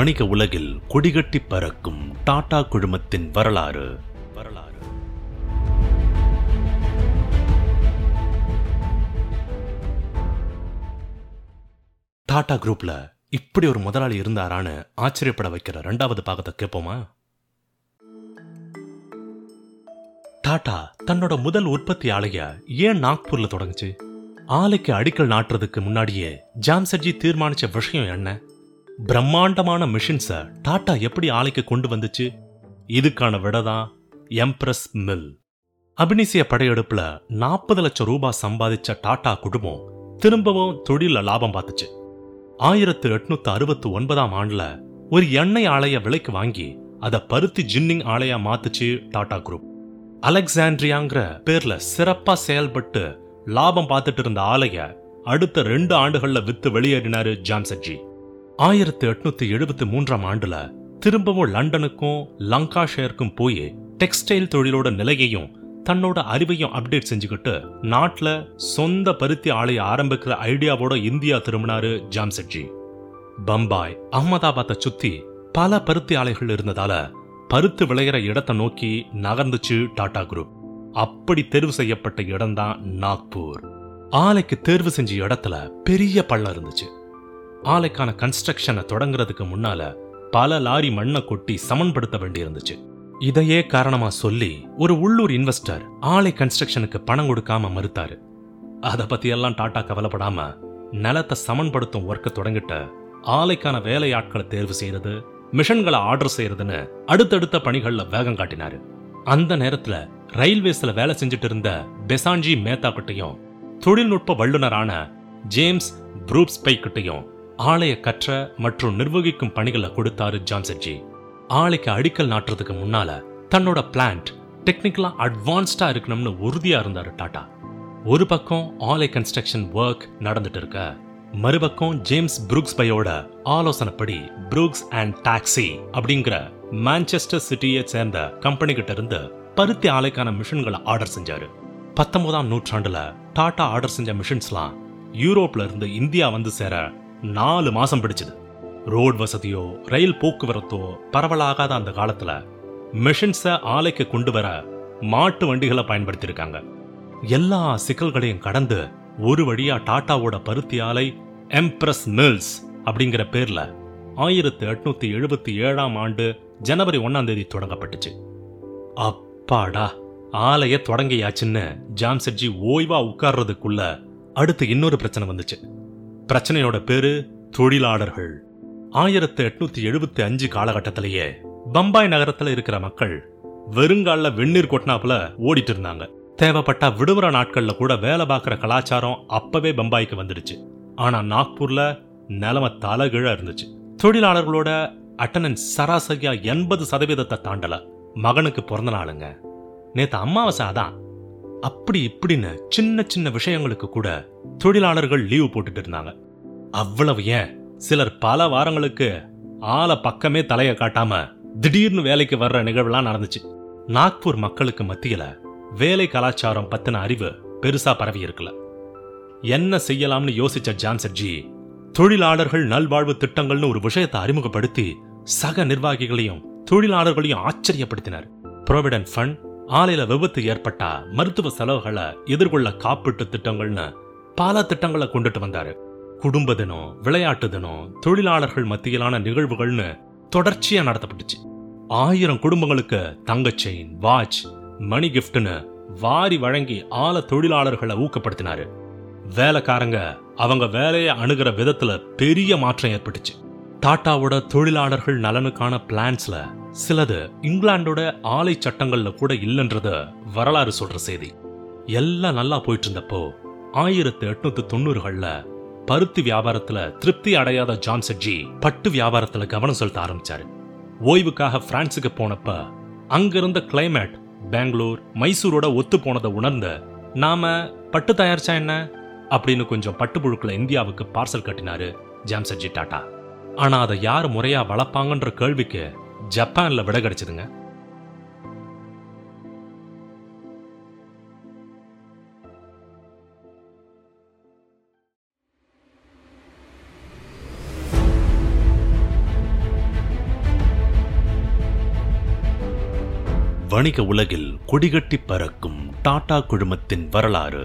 வணிக உலகில் கொடிகட்டி பறக்கும் டாடா குழுமத்தின் வரலாறு. வரலாறு டாடா குரூப்ல இப்படி ஒரு முதலாளி இருந்தாரான்னு ஆச்சரியப்பட வைக்கிற ரெண்டாவது பாகத்தை கேட்போமா டாடா தன்னோட முதல் உற்பத்தி ஆலைய ஏன் நாக்பூர்ல தொடங்குச்சு? ஆலைக்கு அடிக்கல் நாட்டுறதுக்கு முன்னாடியே ஜாம்சர்ஜி தீர்மானிச்ச விஷயம் என்ன? பிரம்மாண்டமான மிஷின்ஸை டாட்டா எப்படி ஆலைக்கு கொண்டு வந்துச்சு? இதுக்கான விட தான் எம்ப்ரஸ் மில் அபினிசிய படையெடுப்புல நாற்பது லட்சம் ரூபாய் சம்பாதிச்ச டாட்டா குடும்பம் திரும்பவும் தொழில லாபம் பார்த்துச்சு. ஆயிரத்து எட்நூத்து அறுபத்து ஒன்பதாம் ஆண்டுல ஒரு எண்ணெய் ஆலைய விலைக்கு வாங்கி அதை பருத்தி ஜின்னிங் ஆலையா மாத்துச்சு டாடா குரூப். அலெக்சாண்ட்ரியாங்கிற பேர்ல சிறப்பா செயல்பட்டு லாபம் பார்த்துட்டு இருந்த ஆலைய அடுத்த ரெண்டு ஆண்டுகள்ல வித்து வெளியேறினாரு ஜாம்சர்ஜி ஆயிரத்தி எட்நூத்தி எழுபத்தி மூன்றாம் ஆண்டுல திரும்பவும் லண்டனுக்கும் லங்காஷேருக்கும் போய் டெக்ஸ்டைல் தொழிலோட நிலையையும் தன்னோட அறிவையும் அப்டேட் செஞ்சுக்கிட்டு நாட்டுல சொந்த பருத்தி ஆலைய ஆரம்பிக்கிற ஐடியாவோட இந்தியா திரும்பினாரு ஜாம்செட்ஜி. பம்பாய் அகமதாபாத்தை சுத்தி பல பருத்தி ஆலைகள் இருந்ததால பருத்து விளையிற இடத்தை நோக்கி நகர்ந்துச்சு டாடா குரூப். அப்படி தேர்வு செய்யப்பட்ட இடம்தான் நாக்பூர். ஆலைக்கு தேர்வு செஞ்ச இடத்துல பெரிய பள்ளம் இருந்துச்சு. ஆலைக்கான கன்ஸ்ட்ரக்ஷனை தொடங்குறதுக்கு முன்னால பல லாரி மண்ணை கொட்டி சமன்படுத்த வேண்டியிருந்துச்சு. இதையே காரணமா சொல்லி ஒரு உள்ளூர் இன்வெஸ்டர் ஆலை கன்ஸ்ட்ரக்ஷனுக்கு பணம் கொடுக்காம மறுத்தாரு. அத பத்தி எல்லாம் டாடா கவலைப்படாம நிலத்தை சமன்படுத்தும் ஒர்க்கை தொடங்கிட்ட ஆலைக்கான வேலையாட்களை தேர்வு செய்யறது மிஷன்களை ஆர்டர் செய்யறதுன்னு அடுத்தடுத்த பணிகள்ல வேகம் காட்டினாரு. அந்த நேரத்துல ரயில்வேஸ்ல வேலை செஞ்சுட்டு இருந்த பெசான்ஜி மேத்தா கிட்டையும் தொழில்நுட்ப வல்லுனரான ஜேம்ஸ் ப்ரூப்ஸ்பை கிட்டையும் ஆலைய கற்ற மற்றும் நிர்வகிக்கும் பணிகளை கொடுத்தாரு ஜான்சட்ஜி ஆலைக்கு அடிக்கல் நாட்டுறதுக்கு முன்னால தன்னோட பிளான்ட் டெக்னிக்கலா அட்வான்ஸ்டா இருக்கணும்னு உறுதியா இருந்தாரு டாடா ஒரு பக்கம் ஆலை கன்ஸ்ட்ரக்ஷன் ஒர்க் நடந்துட்டு இருக்க மறுபக்கம் ஜேம்ஸ் புரூக்ஸ் பையோட ஆலோசனைப்படி புரூக்ஸ் அண்ட் டாக்ஸி அப்படிங்கிற மான்செஸ்டர் சிட்டியை சேர்ந்த கம்பெனி கிட்ட இருந்து பருத்தி ஆலைக்கான மிஷின்களை ஆர்டர் செஞ்சாரு. பத்தொன்பதாம் நூற்றாண்டுல டாடா ஆர்டர் செஞ்ச மிஷின்ஸ்லாம் யூரோப்ல இருந்து இந்தியா வந்து சேர நாலு மாசம் பிடிச்சது. ரோட் வசதியோ ரயில் போக்குவரத்தோ பரவலாகாத அந்த காலத்துல மிஷின்ஸை ஆலைக்கு கொண்டு வர மாட்டு வண்டிகளை பயன்படுத்தியிருக்காங்க. எல்லா சிக்கல்களையும் கடந்து ஒரு வழியா டாட்டாவோட பருத்தி ஆலை எம்ப்ரஸ் மில்ஸ் அப்படிங்கிற பேர்ல ஆயிரத்தி எட்நூத்தி எழுபத்தி ஏழாம் ஆண்டு ஜனவரி ஒன்னாம் தேதி தொடங்கப்பட்டுச்சு. அப்பாடா ஆலைய தொடங்கியாச்சுன்னு ஜாம்செட்ஜி ஓய்வா உட்கார்றதுக்குள்ள அடுத்து இன்னொரு பிரச்சனை வந்துச்சு. பிரச்சனையோட பேரு தொழிலாளர்கள். ஆயிரத்தி எட்நூத்தி எழுபத்தி அஞ்சு காலகட்டத்திலேயே பம்பாய் நகரத்துல இருக்கிற மக்கள் வெறுங்கால வெந்நீர் கொட்டினாப்புல ஓடிட்டு இருந்தாங்க. தேவைப்பட்டா விடுமுறை நாட்கள்ல கூட வேலை பார்க்குற கலாச்சாரம் அப்பவே பம்பாய்க்கு வந்துடுச்சு. ஆனா நாக்பூர்ல நிலைமை தலகீழா இருந்துச்சு. தொழிலாளர்களோட அட்டண்டன்ஸ் சராசரியா எண்பது சதவீதத்தை தாண்டல. மகனுக்கு பிறந்த நாளுங்க. நேத்து அமாவாசை அதான். அப்படி இப்படின்னு சின்ன சின்ன விஷயங்களுக்கு கூட தொழிலாளர்கள் லீவு போட்டுட்டு இருந்தாங்க. அவ்வளவு ஏன்? சிலர் பல வாரங்களுக்கு ஆள பக்கமே தலையை காட்டாம திடீர்னு வேலைக்கு வர்ற நிகழ்வுலாம் நடந்துச்சு. நாக்பூர் மக்களுக்கு மத்தியில வேலை கலாச்சாரம் பத்தின அறிவு பெருசா பரவி இருக்கல. என்ன செய்யலாம்னு யோசிச்ச ஜான்சர்ஜி தொழிலாளர்கள் நல்வாழ்வு திட்டங்கள்னு ஒரு விஷயத்தை அறிமுகப்படுத்தி சக நிர்வாகிகளையும் தொழிலாளர்களையும் ஆச்சரியப்படுத்தினார். ப்ரோவிடன்ட் ஃபண்ட் ஆலையில விபத்து ஏற்பட்டா மருத்துவ செலவுகளை எதிர்கொள்ள காப்பீட்டு திட்டங்கள்னு பல திட்டங்களை கொண்டுட்டு வந்தாரு. குடும்ப தினம் விளையாட்டு தினம் தொழிலாளர்கள் மத்தியிலான நிகழ்வுகள்னு தொடர்ச்சியா நடத்தப்பட்டுச்சு. ஆயிரம் குடும்பங்களுக்கு தங்க செயின் வாட்ச் மணி கிஃப்ட்னு வாரி வழங்கி ஆல தொழிலாளர்களை ஊக்கப்படுத்தினாரு. வேலைக்காரங்க அவங்க வேலையை அணுகிற விதத்துல பெரிய மாற்றம் ஏற்பட்டுச்சு. டாட்டாவோட தொழிலாளர்கள் நலனுக்கான பிளான்ஸ்ல சிலது இங்கிலாந்தோட ஆலை சட்டங்கள்ல கூட இல்லைன்றத வரலாறு சொல்ற செய்தி. எல்லாம் நல்லா போயிட்டு இருந்தப்போ ஆயிரத்தி எட்நூத்தி தொண்ணூறுகள்ல பருத்தி வியாபாரத்துல திருப்தி அடையாத ஜான்சட்ஜி பட்டு வியாபாரத்துல கவனம் செலுத்த ஆரம்பிச்சாரு. ஓய்வுக்காக பிரான்சுக்கு போனப்ப அங்கிருந்த கிளைமேட் பெங்களூர் மைசூரோட ஒத்து போனதை உணர்ந்த நாம பட்டு தயாரிச்சா என்ன? அப்படின்னு கொஞ்சம் பட்டுப்புழுக்களை இந்தியாவுக்கு பார்சல் கட்டினாரு ஜாம்சர்ஜி டாட்டா. ஆனால் அதை யார் முறையாக வளர்ப்பாங்கன்ற கேள்விக்கு ஜப்பானில் விட கிடைச்சதுங்க. வணிக உலகில் கொடிகட்டி பறக்கும் டாடா குழுமத்தின் வரலாறு.